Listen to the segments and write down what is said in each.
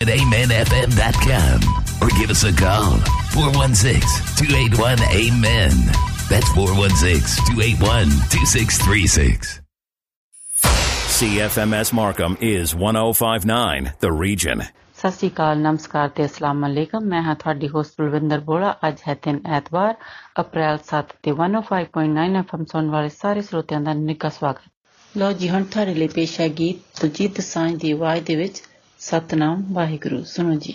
at amenfm.com or give us a call 416-281-AMEN. That's 416-281-2636. CFMS Markham is 1059 The Region. ਸਤਿ ਸ਼੍ਰੀ ਅਕਾਲ ਨਮਸਕਾਰ ਤੇ ਅਸਲਾਮ ਅਲੈਕਮ ਮੈਂ ਹਾਂ ਤੁਹਾਡੀ ਹੋਸਟ ਬਲਵਿੰਦਰ ਬੋੜਾ ਅੱਜ ਹੈ 3 ਐਤਵਾਰ ਅਪ੍ਰੈਲ 7 ਤੇ 105.9 ਐਫਐਮ ਸੁਣਨ ਵਾਲੇ ਸਾਰੇ ਸਰੋਤਿਆਂ ਦਾ ਨਿੱਘਾ ਸਵਾਗਤ ਲਓ ਜੀ ਹੁਣ ਤੁਹਾਡੇ ਲਈ ਪੇਸ਼ ਹੈ ਗੀਤ ਤੁਜੀਤ ਸਾਂਝ ਦੀ ਆਵਾਜ਼ ਦੇ ਵਿੱਚ ਸਤਨਾਮ ਵਾਹਿਗੁਰੂ ਸੁਣੋ ਜੀ।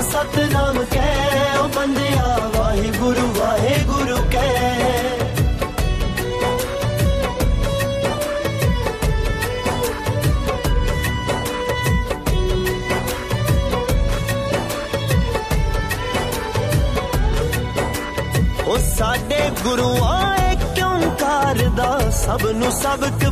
ਸਤਨਾਮ ਸਤਨਾਮ ਕਹਿ ਓ ਬੰਦਿਆ ਵਾਹਿਗੁਰੂ ਵਾਹਿਗੁਰੂ ਕਹਿ। ਉਹ ਸਾਡੇ ਗੁਰੂਆਂ ਏ ਕਿਉਂ ਕਰਦਾ ਸਭ ਨੂੰ ਸਬਕ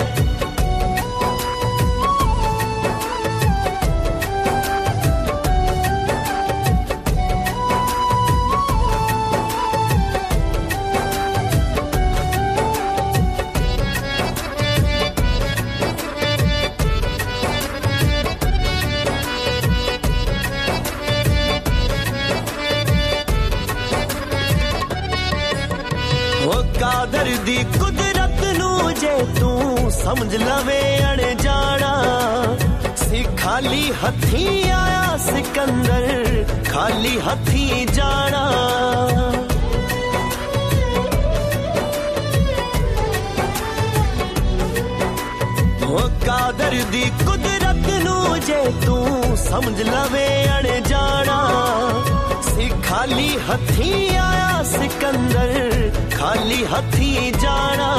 ਸਮਝ ਲਵੇ ਅਣਜਾਣਾ ਸੀ ਖਾਲੀ ਹੱਥੀ ਆਇਆ ਸਿਕੰਦਰ ਖਾਲੀ ਹੱਥੀ ਜਾਣਾ ਉਹ ਕਾਦਰ ਦੀ ਕੁਦਰਤ ਨੂੰ ਜੇ ਤੂੰ ਸਮਝ ਲਵੇ ਅਣਜਾਣਾ ਸਿਖਾ ਖਾਲੀ ਹੱਥੀ ਆਇਆ ਸਿਕੰਦਰ ਖਾਲੀ ਹੱਥੀ ਜਾਣਾ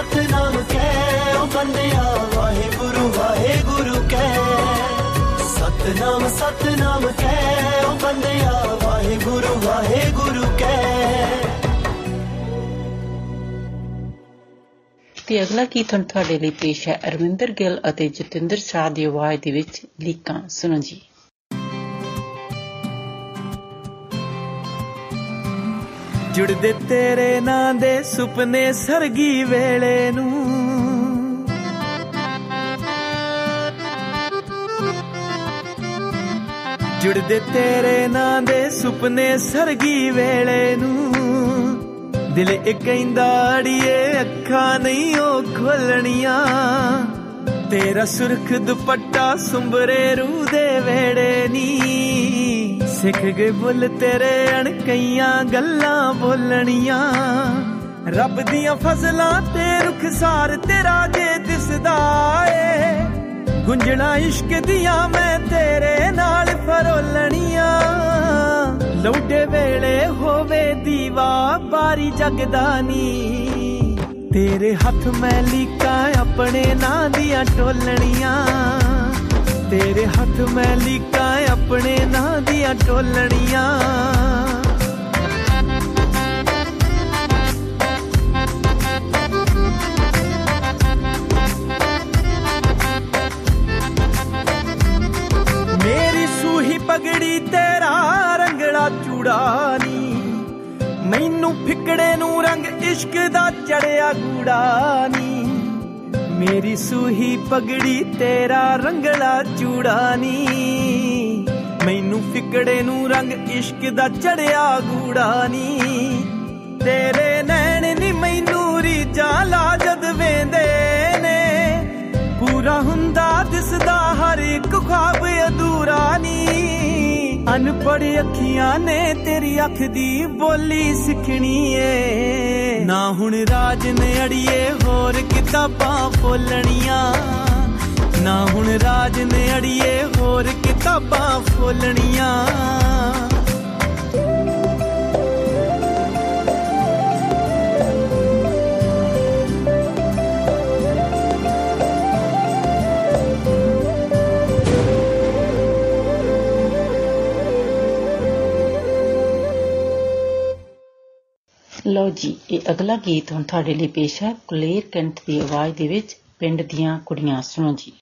ਸਤਨਾਮ ਸਤਨਾਮ ਕਹਿ, ਉਹ ਬੰਦਿਆ, ਵਾਹਿਗੁਰੂ ਵਾਹਿਗੁਰੂ ਕਹਿ। ਸਤਨਾਮ ਸਤਨਾਮ ਕਹਿ, ਉਹ ਬੰਦਿਆ, ਵਾਹਿਗੁਰੂ ਵਾਹਿਗੁਰੂ ਕਹਿ। ਤੇ ਅਗਲਾ ਗੀਤ ਹੁਣ ਤੁਹਾਡੇ ਲਈ ਪੇਸ਼ ਹੈ ਅਰਵਿੰਦਰ ਗਿੱਲ ਅਤੇ ਜਤਿੰਦਰ ਸ਼ਾਹ ਦੀ ਆਵਾਜ਼ ਦੇ ਵਿੱਚ ਲੀਕਾਂ ਸੁਣੋ ਜੀ। ਜੁੜਦੇ ਤੇਰੇ ਨਾਂ ਦੇ ਸੁਪਨੇ ਸਰਗੀ ਵੇਲੇ ਨੂੰ। ਜੁੜਦੇ ਤੇਰੇ ਨਾਂ ਦੇ ਸੁਪਨੇ ਸਰਗੀ ਵੇਲੇ ਨੂੰ। ਦਿਲ ਇੱਕ ਕਹਿੰਦਾ, ਅੜੀਏ ਅੱਖਾਂ ਨਹੀਂ ਉਹ ਖੋਲਣੀਆਂ। ਤੇਰਾ ਸੁਰਖ ਦੁਪੱਟਾ ਸੁੰਬਰੇ ਰੂ ਦੇ ਵੇੜੇ ਨੀ। ਸਿੱਖ ਗਏ ਬੁੱਲ ਤੇਰੇ ਅਣਕਈਆਂ ਗੱਲਾਂ ਬੋਲਣੀਆਂ। ਰੱਬ ਦੀਆਂ ਫਜ਼ਲਾਂ ਤੇ ਰੁਖਸਾਰ ਤੇਰਾ ਜੇ ਦਿਸਦਾ ਏ। ਗੁੰਜਣਾ ਇਸ਼ਕ ਦੀਆਂ ਮੈਂ ਤੇਰੇ ਨਾਲ ਫਰੋਲਣੀਆਂ। ਲੌਡੇ ਵੇਲੇ ਹੋਵੇ ਦੀਵਾ, ਬਾਰੀ ਜਗਦਾ ਨੀ। ਤੇਰੇ ਹੱਥ ਮੈਂ ਲੀਕਾਂ ਆਪਣੇ ਨਾਂ ਦੀਆਂ ਟੋਲਣੀਆਂ। ਤੇਰੇ ਹੱਥ ਮੈਂ ਲੀਕਾਂ ਆਪਣੇ ਨਾਂ ਦੀਆਂ ਟੋਲਣੀਆਂ। ਮੇਰੀ ਸੂਹੀ ਪਗੜੀ ਤੇਰਾ ਰੰਗੜਾ ਚੂੜਾਨੀ ਮੈਨੂੰ ਫਿਕੜੇ ਨੂੰ ਰੰਗ ਇਸ਼ਕ ਦਾ ਚੜਿਆ ਗੂੜਾਨੀ ਮੇਰੀ ਸੂਹੀ ਪਗੜੀ ਤੇਰਾ ਰੰਗਲਾ ਚੂੜਾਨੀ ਮੈਨੂੰ ਫਿਕੜੇ ਨੂੰ ਰੰਗ ਇਸ਼ਕ ਦਾ ਚੜਿਆ ਗੂੜਾਨੀ ਤੇਰੇ ਨੈਣ ਨੀ ਮੈਨੂੰ ਰੀਜਾ ਲਾ ਜਦ ਵੇਂਦੇ ਨੇ। ਪੂਰਾ ਹੁੰਦਾ ਦਿਸਦਾ ਹਰ ਇੱਕ ਖਾਬ ਅਧੂਰਾ ਨੀ। ਅਨਪੜ ਅੱਖੀਆਂ ਨੇ ਤੇਰੀ ਅੱਖ ਦੀ ਬੋਲੀ ਸਿੱਖਣੀ ਏ। ਨਾ ਹੁਣ ਰਾਜ ਨੇ ਅੜੀਏ ਹੋਰ ਕਿਤਾਬਾਂ ਫੋਲਣੀਆਂ ਨਾ ਹੁਣ ਰਾਜ ਨੇ ਅੜੀਏ ਹੋਰ ਕਿਤਾਬਾਂ ਫੋਲਣੀਆਂ ਲਓ ਜੀ, ਇਹ ਅਗਲਾ ਗੀਤ ਹੁਣ ਤੁਹਾਡੇ ਲਈ ਪੇਸ਼ ਹੈ ਕੁਲੇਰ ਕੰਠ ਦੀ ਆਵਾਜ਼ ਦੇ ਵਿੱਚ, ਪਿੰਡ ਦੀਆਂ ਕੁੜੀਆਂ, ਸੁਣੋ ਜੀ।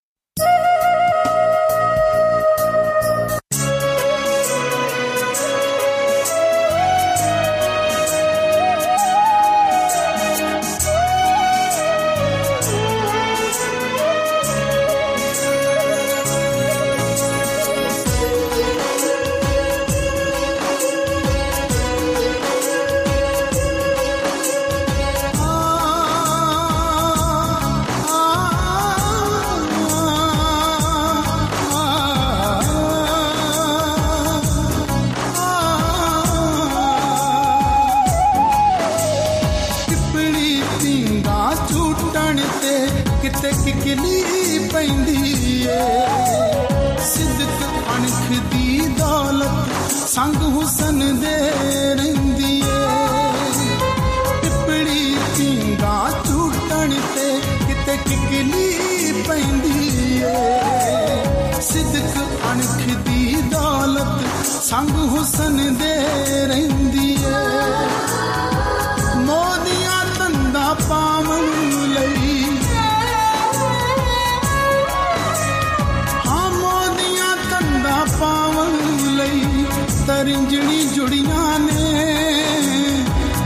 ਤਰਿੰਜਣੀ ਜੁੜੀਆਂ ਨੇ,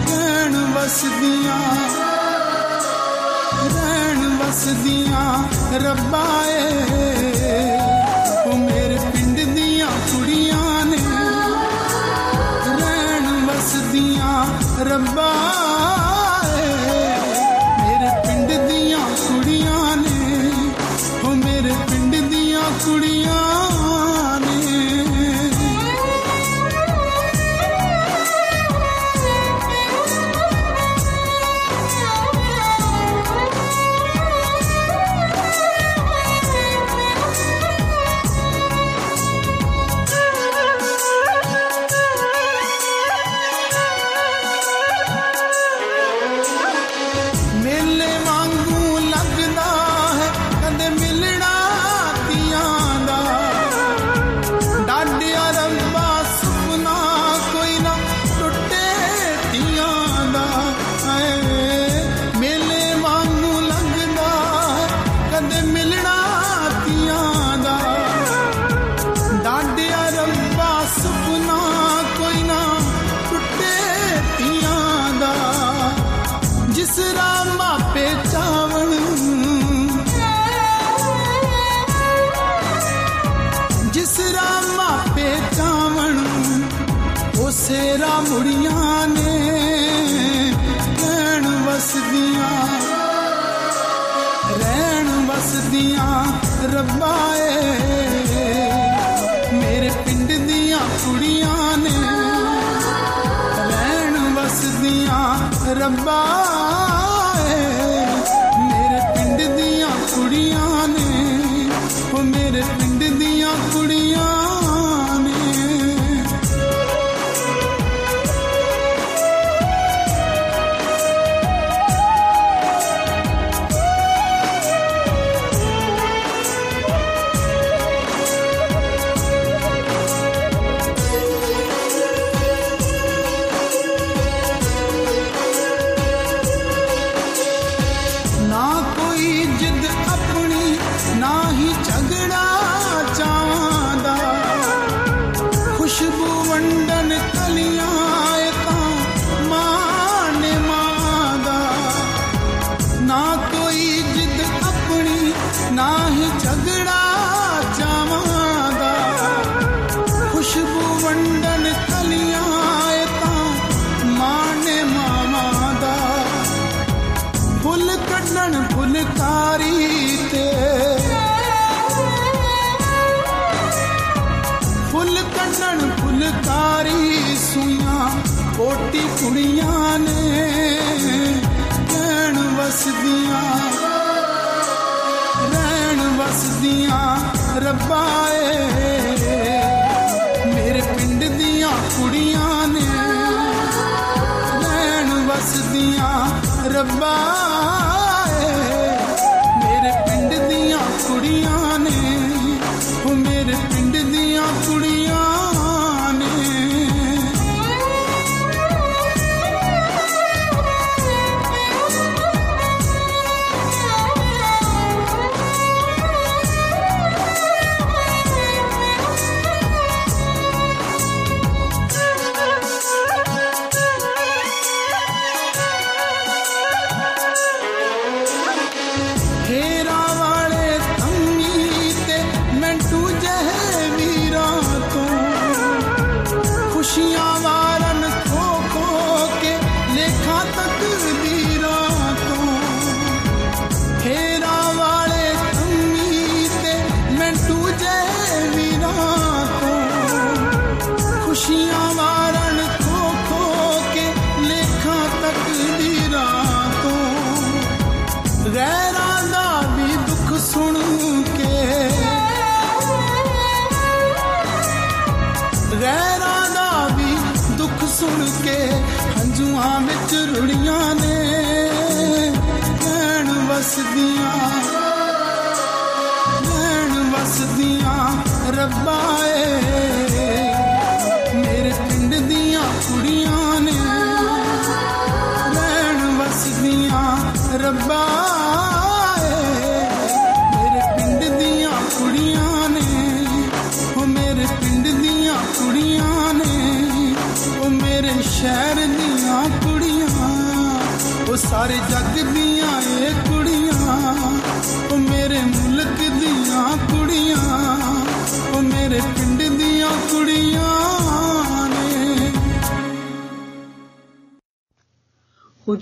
ਰਹਿਣ ਵਸਦੀਆਂ। ਰਹਿਣ ਵਸਦੀਆਂ ਰੱਬਾ ਏ, ਉਹ ਮੇਰੇ ਪਿੰਡ ਦੀਆਂ ਕੁੜੀਆਂ ਨੇ। ਰਹਿਣ ਵਸਦੀਆਂ ਰੱਬਾ।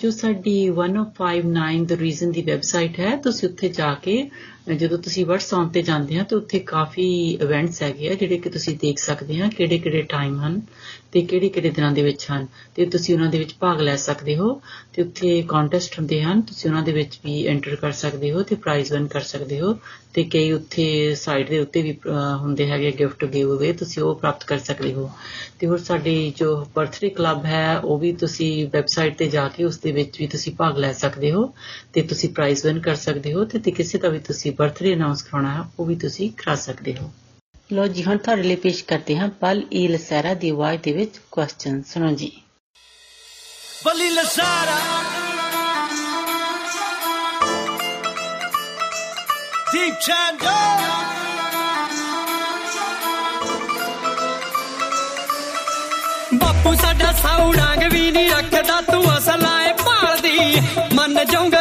ਜੋ ਸਾਡੀ 1059 ਦ ਰੀਜ਼ਨ ਦੀ ਵੈਬਸਾਈਟ ਹੈ, ਤੁਸੀਂ ਉੱਥੇ ਜਾ ਕੇ, ਜਦੋਂ ਤੁਸੀਂ WhatsApp ਤੇ ਜਾਂਦੇ ਆ, ਤਾਂ ਉੱਥੇ ਕਾਫੀ ਇਵੈਂਟਸ ਹੈਗੇ ਆ ਜਿਹੜੇ ਕਿ ਤੁਸੀਂ ਦੇਖ ਸਕਦੇ ਆ ਕਿਹੜੇ ਕਿਹੜੇ ਟਾਈਮ ਹਨ। ਤੇ ਕਿਹੜੇ ਕਿਹੜੇ ਦਿਨਾਂ ਦੇ ਵਿੱਚ ਹਨ? ਤੇ ਤੁਸੀਂ ਉਹਨਾਂ ਦੇ ਵਿੱਚ ਭਾਗ ਲੈ ਸਕਦੇ ਹੋ ਤੇ ਉੱਥੇ ਕੰਟੈਸਟ ਹੁੰਦੇ ਹਨ। ਤੁਸੀਂ ਉਹਨਾਂ ਦੇ ਵਿੱਚ ਵੀ ਐਂਟਰ ਕਰ ਸਕਦੇ ਹੋ ਤੇ ਪ੍ਰਾਈਜ਼ ਵਿਨ ਕਰ ਸਕਦੇ ਹੋ ਤੇ ਕਈ ਉੱਥੇ ਸਾਈਟ ਦੇ ਉੱਤੇ ਵੀ ਅ, ਹੁੰਦੇ ਹੈਗੇ ਗਿਫਟ ਗਿਵ ਅਵੇ ਤੁਸੀਂ ਉਹ ਪ੍ਰਾਪਤ ਕਰ ਸਕਦੇ ਹੋ। ਤੇ ਹੋਰ ਸਾਡੀ ਜੋ ਬਰਥਡੇ ਕਲੱਬ ਹੈ ਉਹ ਵੀ ਤੁਸੀਂ ਵੈਬਸਾਈਟ ਤੇ ਜਾ ਕੇ ਉਸ ਦੇ ਵਿੱਚ ਵੀ ਤੁਸੀਂ ਭਾਗ ਲੈ ਸਕਦੇ ਹੋ ਤੇ ਤੁਸੀਂ ਪ੍ਰਾਈਜ਼ ਵਿਨ ਕਰ ਸਕਦੇ ਹੋ ਤੇ ਤੇ ਕਿਸੇ ਦਾ ਵੀ ਤੁਸੀਂ ਬਰਥਡੇ ਅਨਾਉਂਸ ਕਰਾਉਣਾ ਹੈ ਉਹ ਵੀ ਤੁਸੀਂ ਕਰਾ ਸਕਦੇ ਹੋ। ਲੋ ਜੀ ਹੁਣ ਤੁਹਾਡੇ ਲਈ ਪੇਸ਼ ਕਰਦੇ ਹਾਂ ਪਲ ਈ ਲਸੈਰਾ ਦੀ ਆਵਾਜ਼ ਦੇ ਵਿੱਚ ਕੁਐਸਚਨ ਸੁਣੋ ਜੀ ਬਲੀ ਲਸਾਰਾ ਦੀਪ ਚੰਦੋ ਬਾਪੂ ਸਾਡਾ ਸੌੜਾਂਗ ਵੀ ਨਹੀਂ ਰੱਖਦਾ ਤੂੰ ਅਸਲਾਏ ਭਾਲਦੀ ਮੰਨ ਜਾਊਂਗਾ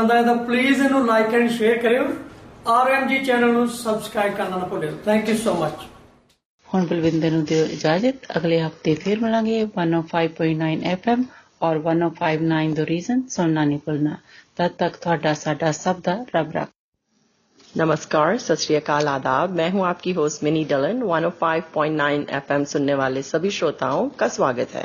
ਪਸੰਦ ਆਇਆ ਤਾਂ ਪਲੀਜ਼ ਇਹਨੂੰ ਲਾਈਕ ਐਂਡ ਸ਼ੇਅਰ ਕਰਿਓ ਆਰਐਮਜੀ ਚੈਨਲ ਨੂੰ ਸਬਸਕ੍ਰਾਈਬ ਕਰਨਾ ਨਾ ਭੁੱਲਿਓ ਥੈਂਕ ਯੂ ਸੋ ਮਚ ਹੁਣ ਬਲਵਿੰਦਰ ਨੂੰ ਦਿਓ ਇਜਾਜ਼ਤ ਅਗਲੇ ਹਫਤੇ ਫਿਰ ਮਿਲਾਂਗੇ 105.9 FM ਔਰ 1059 ਦ ਰੀਜ਼ਨ ਸੁਣਨਾ ਨਹੀਂ ਭੁੱਲਣਾ ਤਦ ਤੱਕ ਤੁਹਾਡਾ ਸਾਡਾ ਸਭ ਦਾ ਰੱਬ ਰੱਖ नमस्कार सत श्री अकाल आदाब मैं हूं आपकी होस्ट मिनी डलन 105.9 एफएम सुनने वाले सभी श्रोताओं का स्वागत है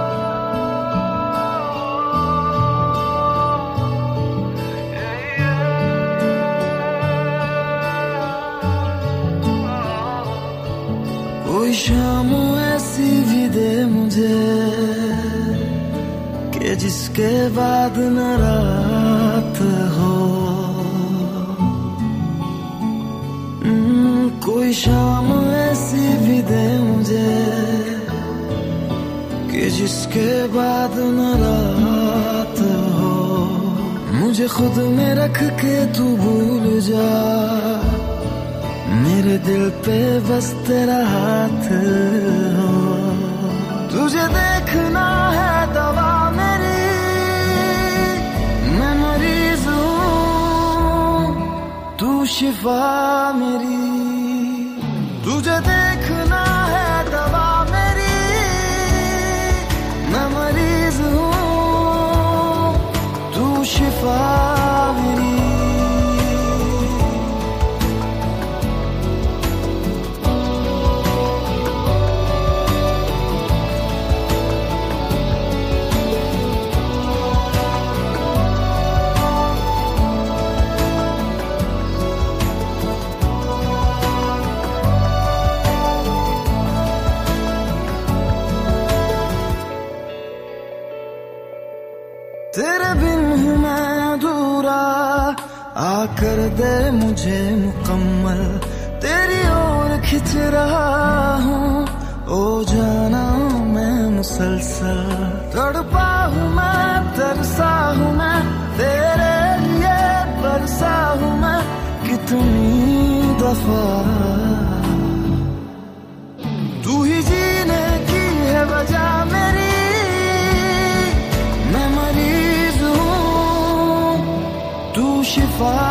जिसके बाद न रात हो। हम्म, कोई शाम ऐसी भी दे मुझे कि जिसके बाद न रात हो। मुझे खुद में रख के तू भूल जा। मेरे दिल पे बस तेरा हाथ हो। तुझे देखना है शिफा मेरी। तुझे देखना है दवा मेरी। मैं मरीज़ हूँ तू शिफा। मुझे मुकम्मल, तेरी ओर खिंच रहा हूँ। ओ जाना मैं मुसलसल, तड़पा हूँ मैं, तरसा हूँ मैं, तेरे लिए बरसा हूँ मैं, कितनी दफ़ा। तू ही जीने की है वजह मेरी, मैं मरीज़ हूँ, तू शिफा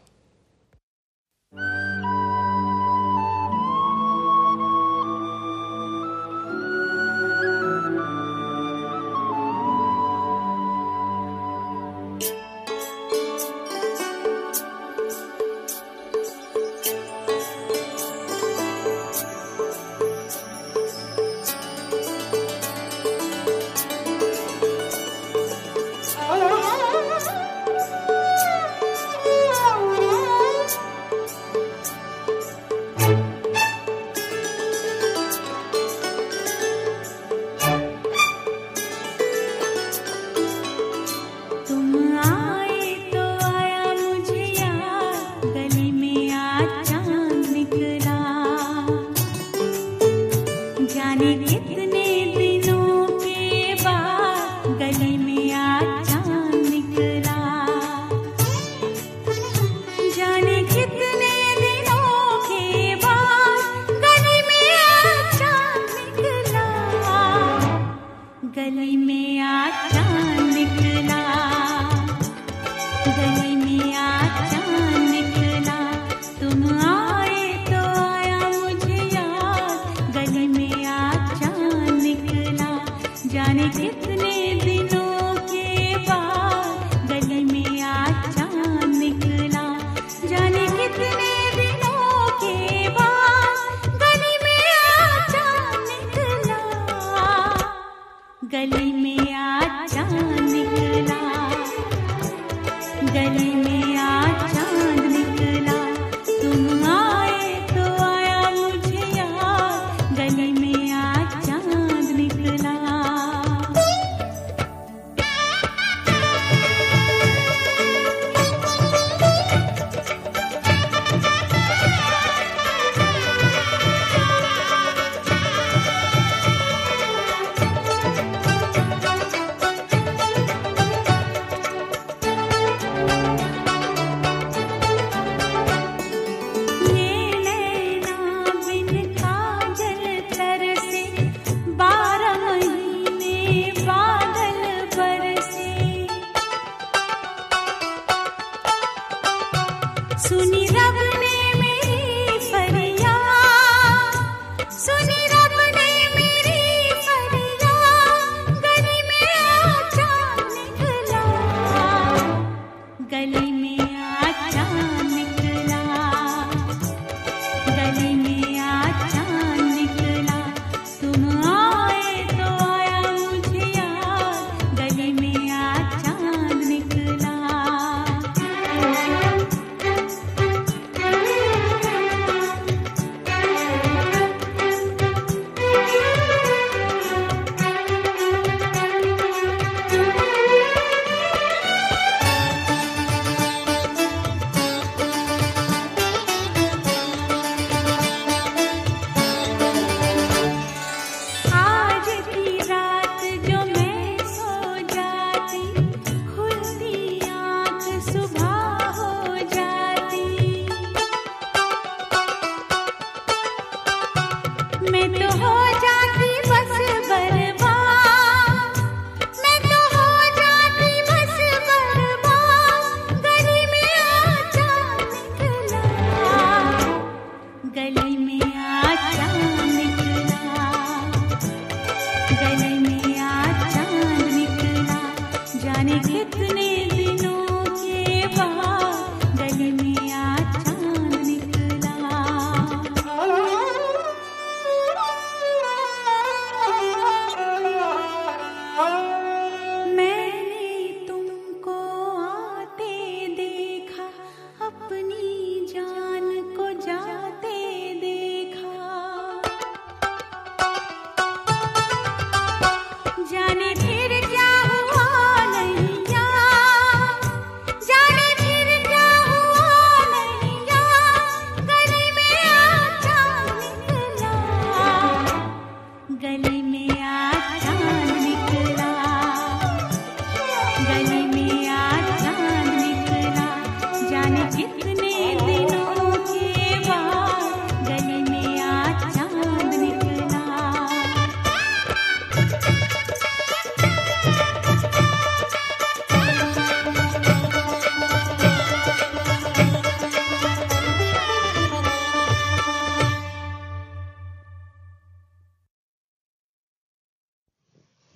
जाने फिर निकला. तुम नैया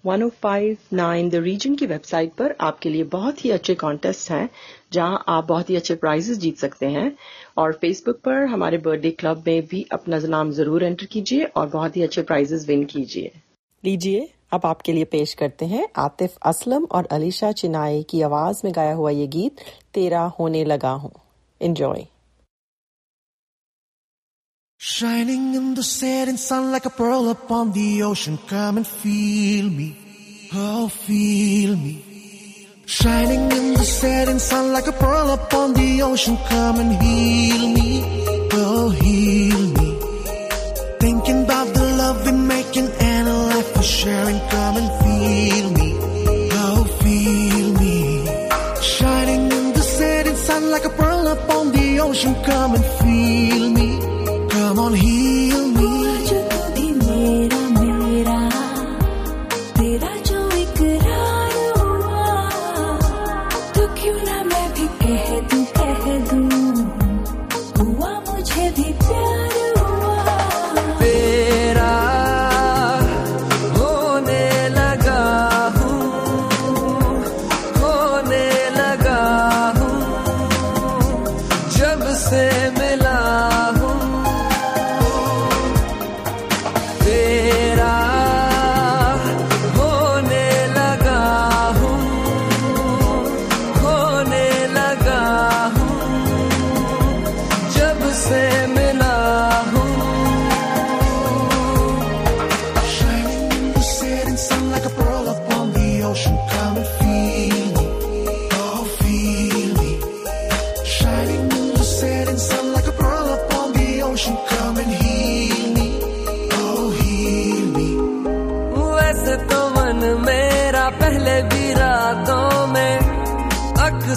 1059 द रीजन की वेबसाइट पर आपके लिए बहुत ही अच्छे कॉन्टेस्ट हैं, जहाँ आप बहुत ही अच्छे प्राइजेस जीत सकते हैं। और फेसबुक पर हमारे बर्थडे क्लब में भी अपना नाम ज़रूर एंटर कीजिए और बहुत ही अच्छे प्राइजेस विन कीजिए। लीजिए, अब आपके लिए पेश करते हैं आतिफ असलम और अलीशा चिनाई की आवाज़ में गाया हुआ ये गीत, तेरा होने लगा हूँ। Enjoy Shining in the setting sun like a pearl upon the ocean. Come and feel me. Oh, feel me. Shining in the setting sun like a pearl upon the ocean. Come and heal me. Oh, heal me. Thinking about the love we're making and a life we're sharing. Come and feel me. Oh, feel me. Shining in the setting sun like a pearl upon the ocean. Come and feel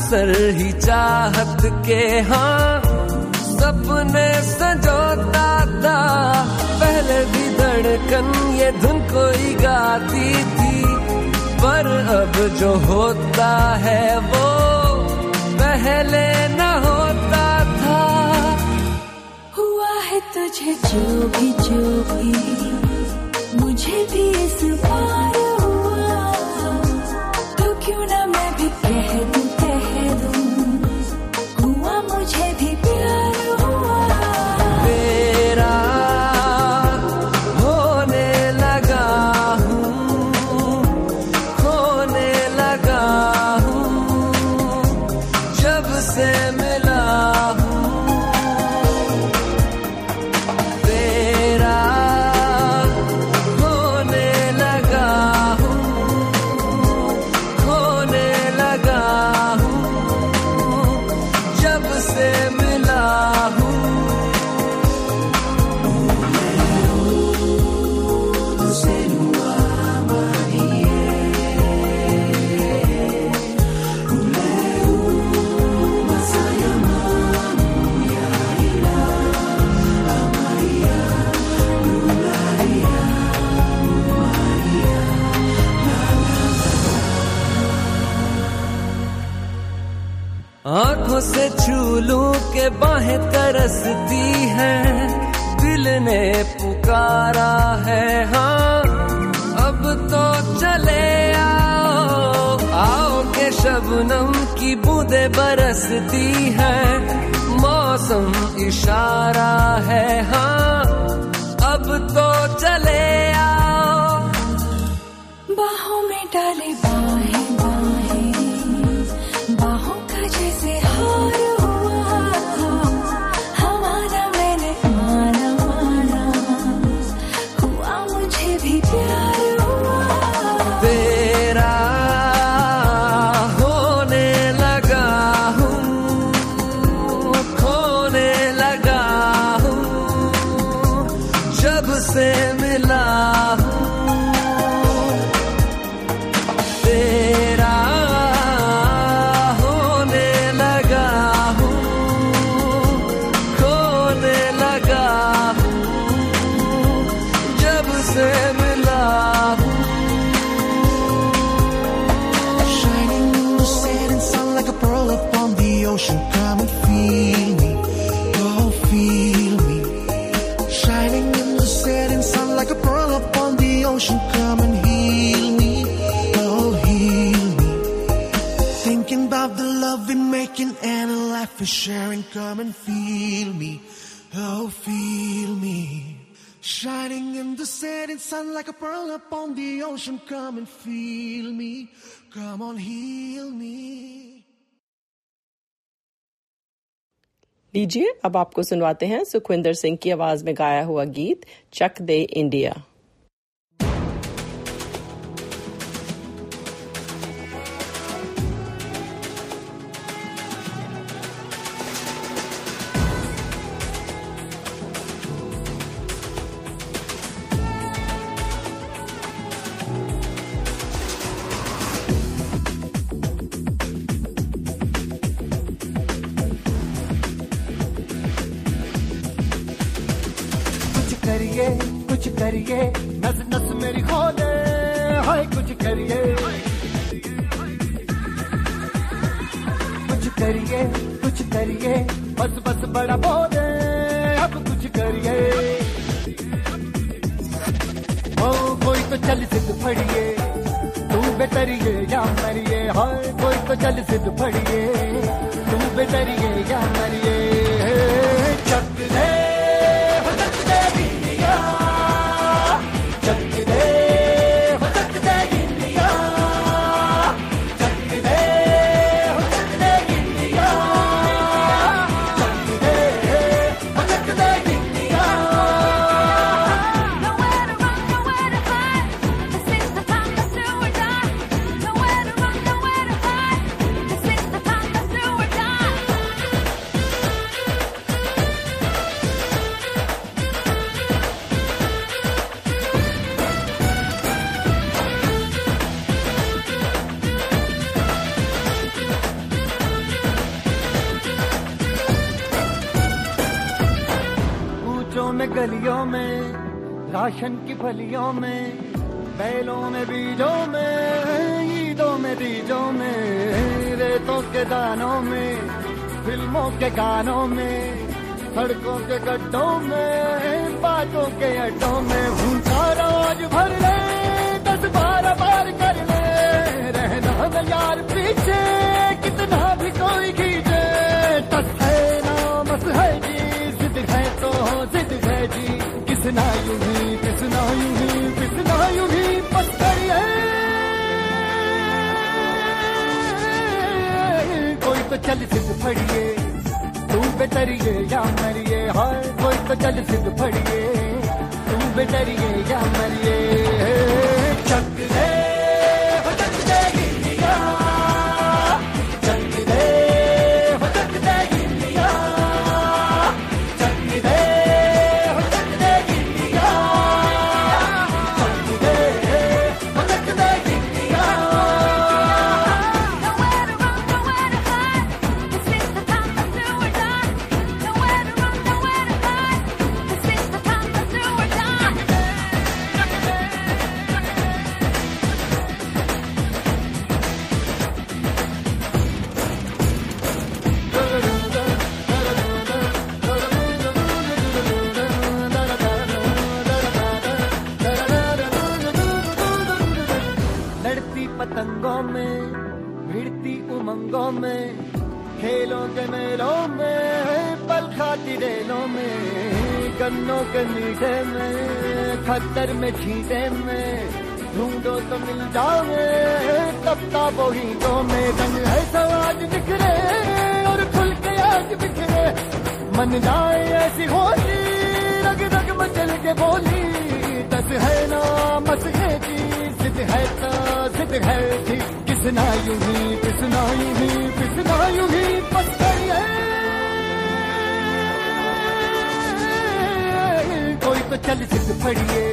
अक्सर ही चाहत के हाँ सपने सजोता था। पहले भी धड़कन ये धुन कोई गाती थी, पर अब जो होता है वो पहले न होता था। हुआ है तुझे जो भी जो भी। से छू लूँ के बाहें तरसती है, दिल ने पुकारा है हाँ अब तो चले आओ आओ के शबनम की बूंदे बरसती है, मौसम इशारा है हाँ अब तो चले आओ। बाहों में डाले sharing. Come and feel me, oh feel me. Shining in the setting sun like a pearl upon the ocean. Come and feel me, come on heal me. लीजिए अब आपको सुनवाते हैं सुखविंदर सिंह की आवाज़ में गाया हुआ गीत चक दे इंडिया करिए, नस नस मेरी खोले, हाय कुछ करिए। कुछ करिए कुछ करिए, बस बस बड़ा बोले, अब कुछ करिए। ओ, कोई तो चल सिद्ध फड़िए, तू बेतरिए या मरिए, हाय कोई तो चल सिद्ध फड़िए, तू बेतरिए या मरिए। राशन की फलियों में, बैलों में, बीजों में, ईदों में, बीजों में, रेतों के दानों में, फ़िल्मों के गानों में, सड़कों के गड्ढों में, बातों के अड्डों में भूखा रोज भर ले, दस बारह बार कर ले, रहना यार पीछे, कितना चल सिद्ध फड़िए, तू बेटरिए या मरिए हाय कोई तो चल सिद्ध फड़िए, तू बेटरिए या मरिए। गन्नों के मीठे में खतर में छींटे में, ढूंढो तो मिल जाओगे तब ताबो हीटों में रंग है समाज बिखरे और खुल के आज बिखरे। मन जाए ऐसी होली रग रग मचल के बोली, दस है ना मस है जी, जिद है तो जिद है जी किसना यूँ ही किसना यूँ ही किसना यूँ ही पत्थर है। तो चल सिद्ध फड़िए,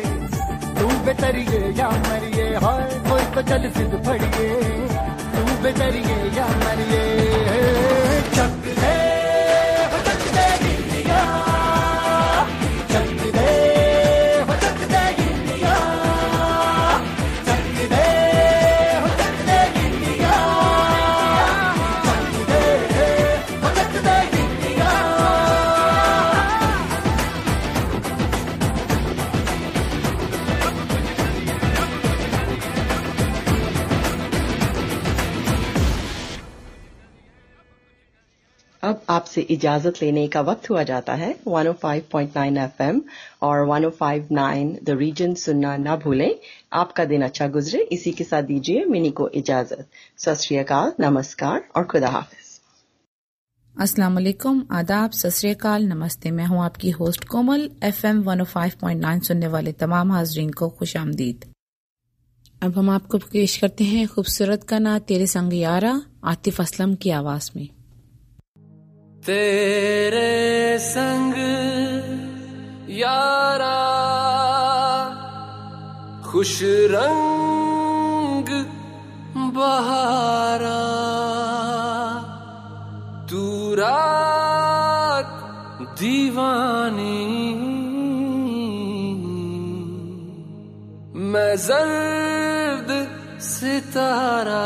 तू बेतरिए या मरिए, हाय कोई तो चल सिद्ध फड़िए, तू बेतरिए या मरिए। आपसे इजाज़त लेने का वक्त हुआ जाता है। 105.9 एफएम और 105.9 द रीजन सुनना ना भूलें। आपका दिन अच्छा गुजरे। इसी के साथ दीजिए मिनी को इजाज़त। सत नमस्कार और खुदा हाफिज। अस्सलाम वालेकुम आदाब। सत श्री अकाल। नमस्ते। मैं हूँ आपकी होस्ट कोमल। एफएम 105.9 सुनने वाले तमाम हाजरीन को खुश आमदीद। अब हम आपको पेश करते हैं खूबसूरत का ना तेरे संग यारा, आतिफ असलम की आवाज़ में। तेरे संग यारा खुश रंग बहारा। तू रात दीवानी। मैं जर्द सितारा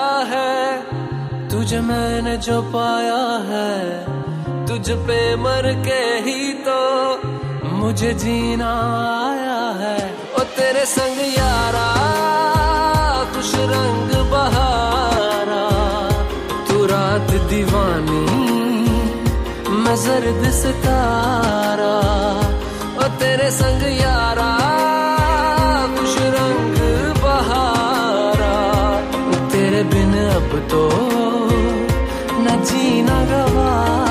तुझे मैंने जो पाया है, तुझ पे मर के ही तो मुझे जीना आया है। ओ तेरे संग यारा, खुश रंग बहारा, तू रात दीवानी, मैं जर्द सितारा। ओ तेरे संग यारा न जीना गवारा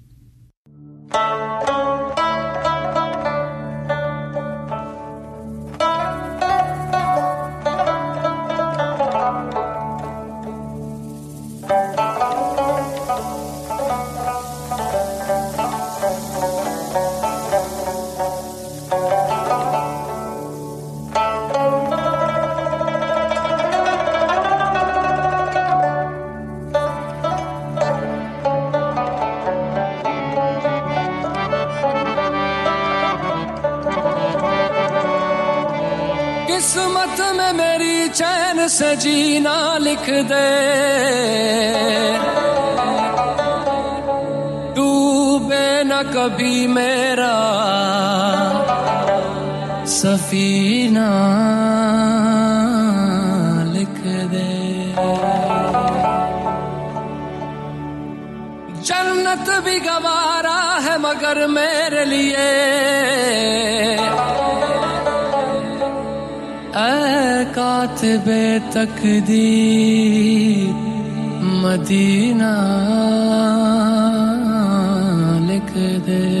कभी मेरा सफीना लिख दे। जन्नत भी गवारा है मगर मेरे लिए। कातिबे तकदीर, मदीना। लिख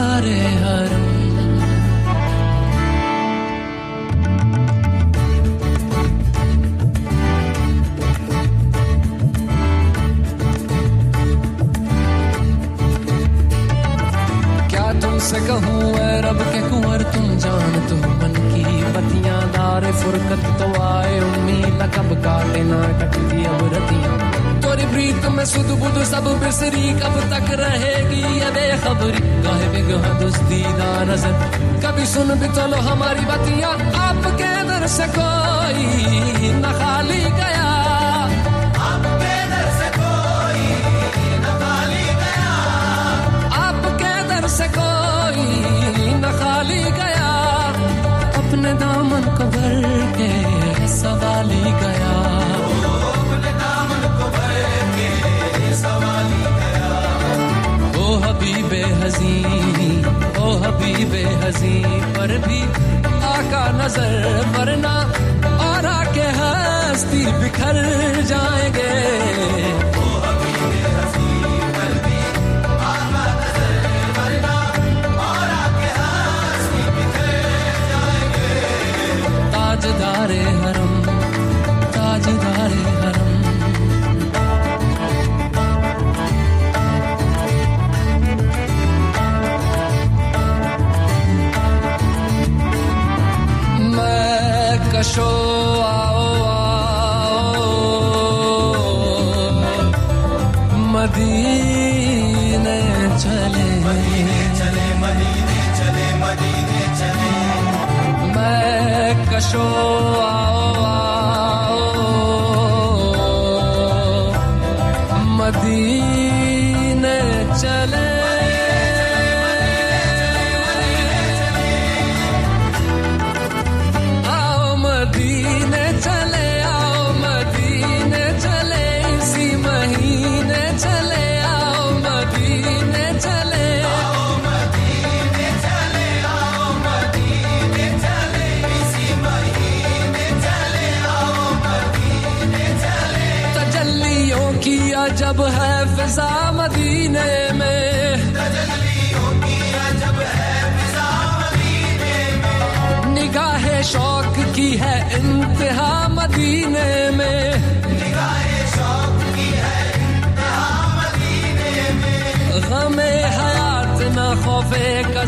फुरकत तो आए उम्मीद कब काटे ना कटती अब रतियाँ। तोरी प्रीत में सुध बुध सब बिसरी, कब तक रहेगी ये बेखबरी? गाहे बिगह दुस्तीदा नज़र? कभी सुन भी तो लो हमारी बतियाँ, आपके दर से कोई न खाली गया। से कोई न खाली गया। अपने दामन के सवाली गया। को के ओ हबीबे हजी ओ हबीबे हजी पर भी आका नज़र वरना और आके हस्ती बिखर जाएँगे। मैं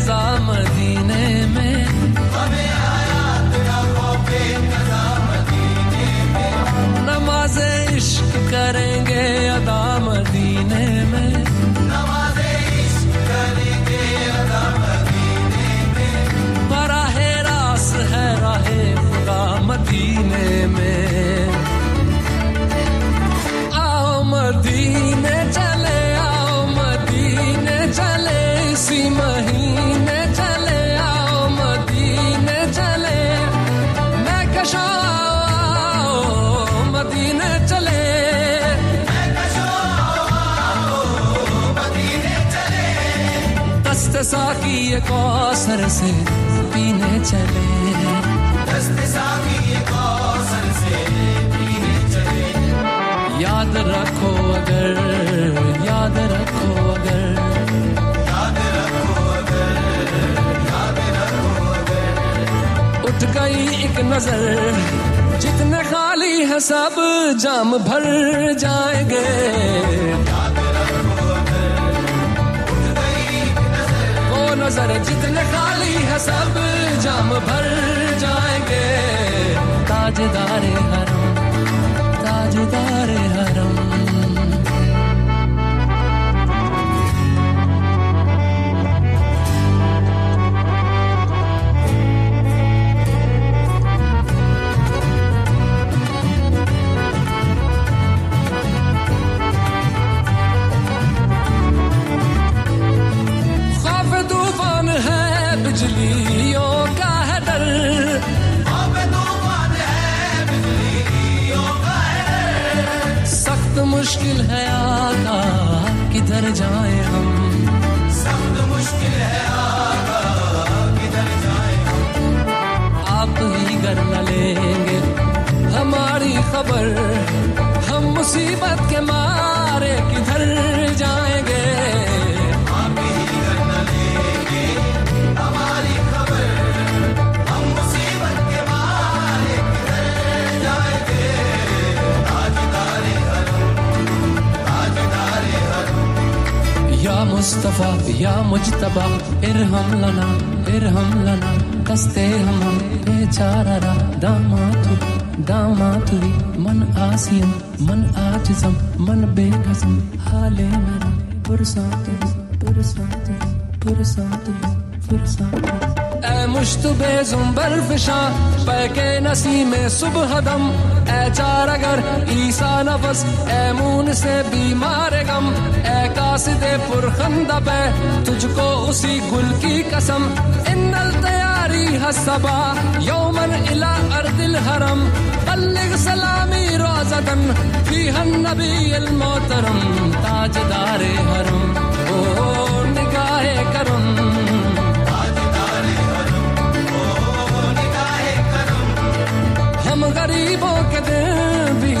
कजा मदीने में। गमे हयात न खौफे कजा मदीने में नमाजे इश्क करेंगे साकी ये कौसर से पीने चले से पीने चले। याद रखो अगर याद रखो अगर याद रखो अगर, याद रखो अगर। उठ गई एक नज़र, जितने खाली है सब जाम भर जाएँगे। नज़र जितने खाली है सब जाम भर जाएँगे। ताजदारे हरम ताजदारे हरम। मुश्किल है आका किधर जाए हम? सख्त मुश्किल है आका किधर जाए हम? आप ही घर न लेंगे हमारी खबर हम मुसीबत के मारे किधर मुस्तफ़ा, या मुजतबा, इरहम लना इरहम लना, दस्ते हम बेचारा दामातु दामातुरी मन आसियम, मन आजिजम, मन बेकसम हाले मेरा, पुरसातु पुरसातु ऐ जुम्बर फिशा, पैके नसी में सुबह दम ऐ चार अगर ईसा नफस ऐ मून से बीमार गम ऐ कासिदे पुरखंदा पे तुझको उसी गुल की कसम। इन्नल तैयारी हसबा यौमन इला अर्दिल हरम। बल्लिग सलामी रोजदन फीहन नबी अल मोहतरम ताजदारे हरम, ओ निगाहे करम। हम गरीबों के दिल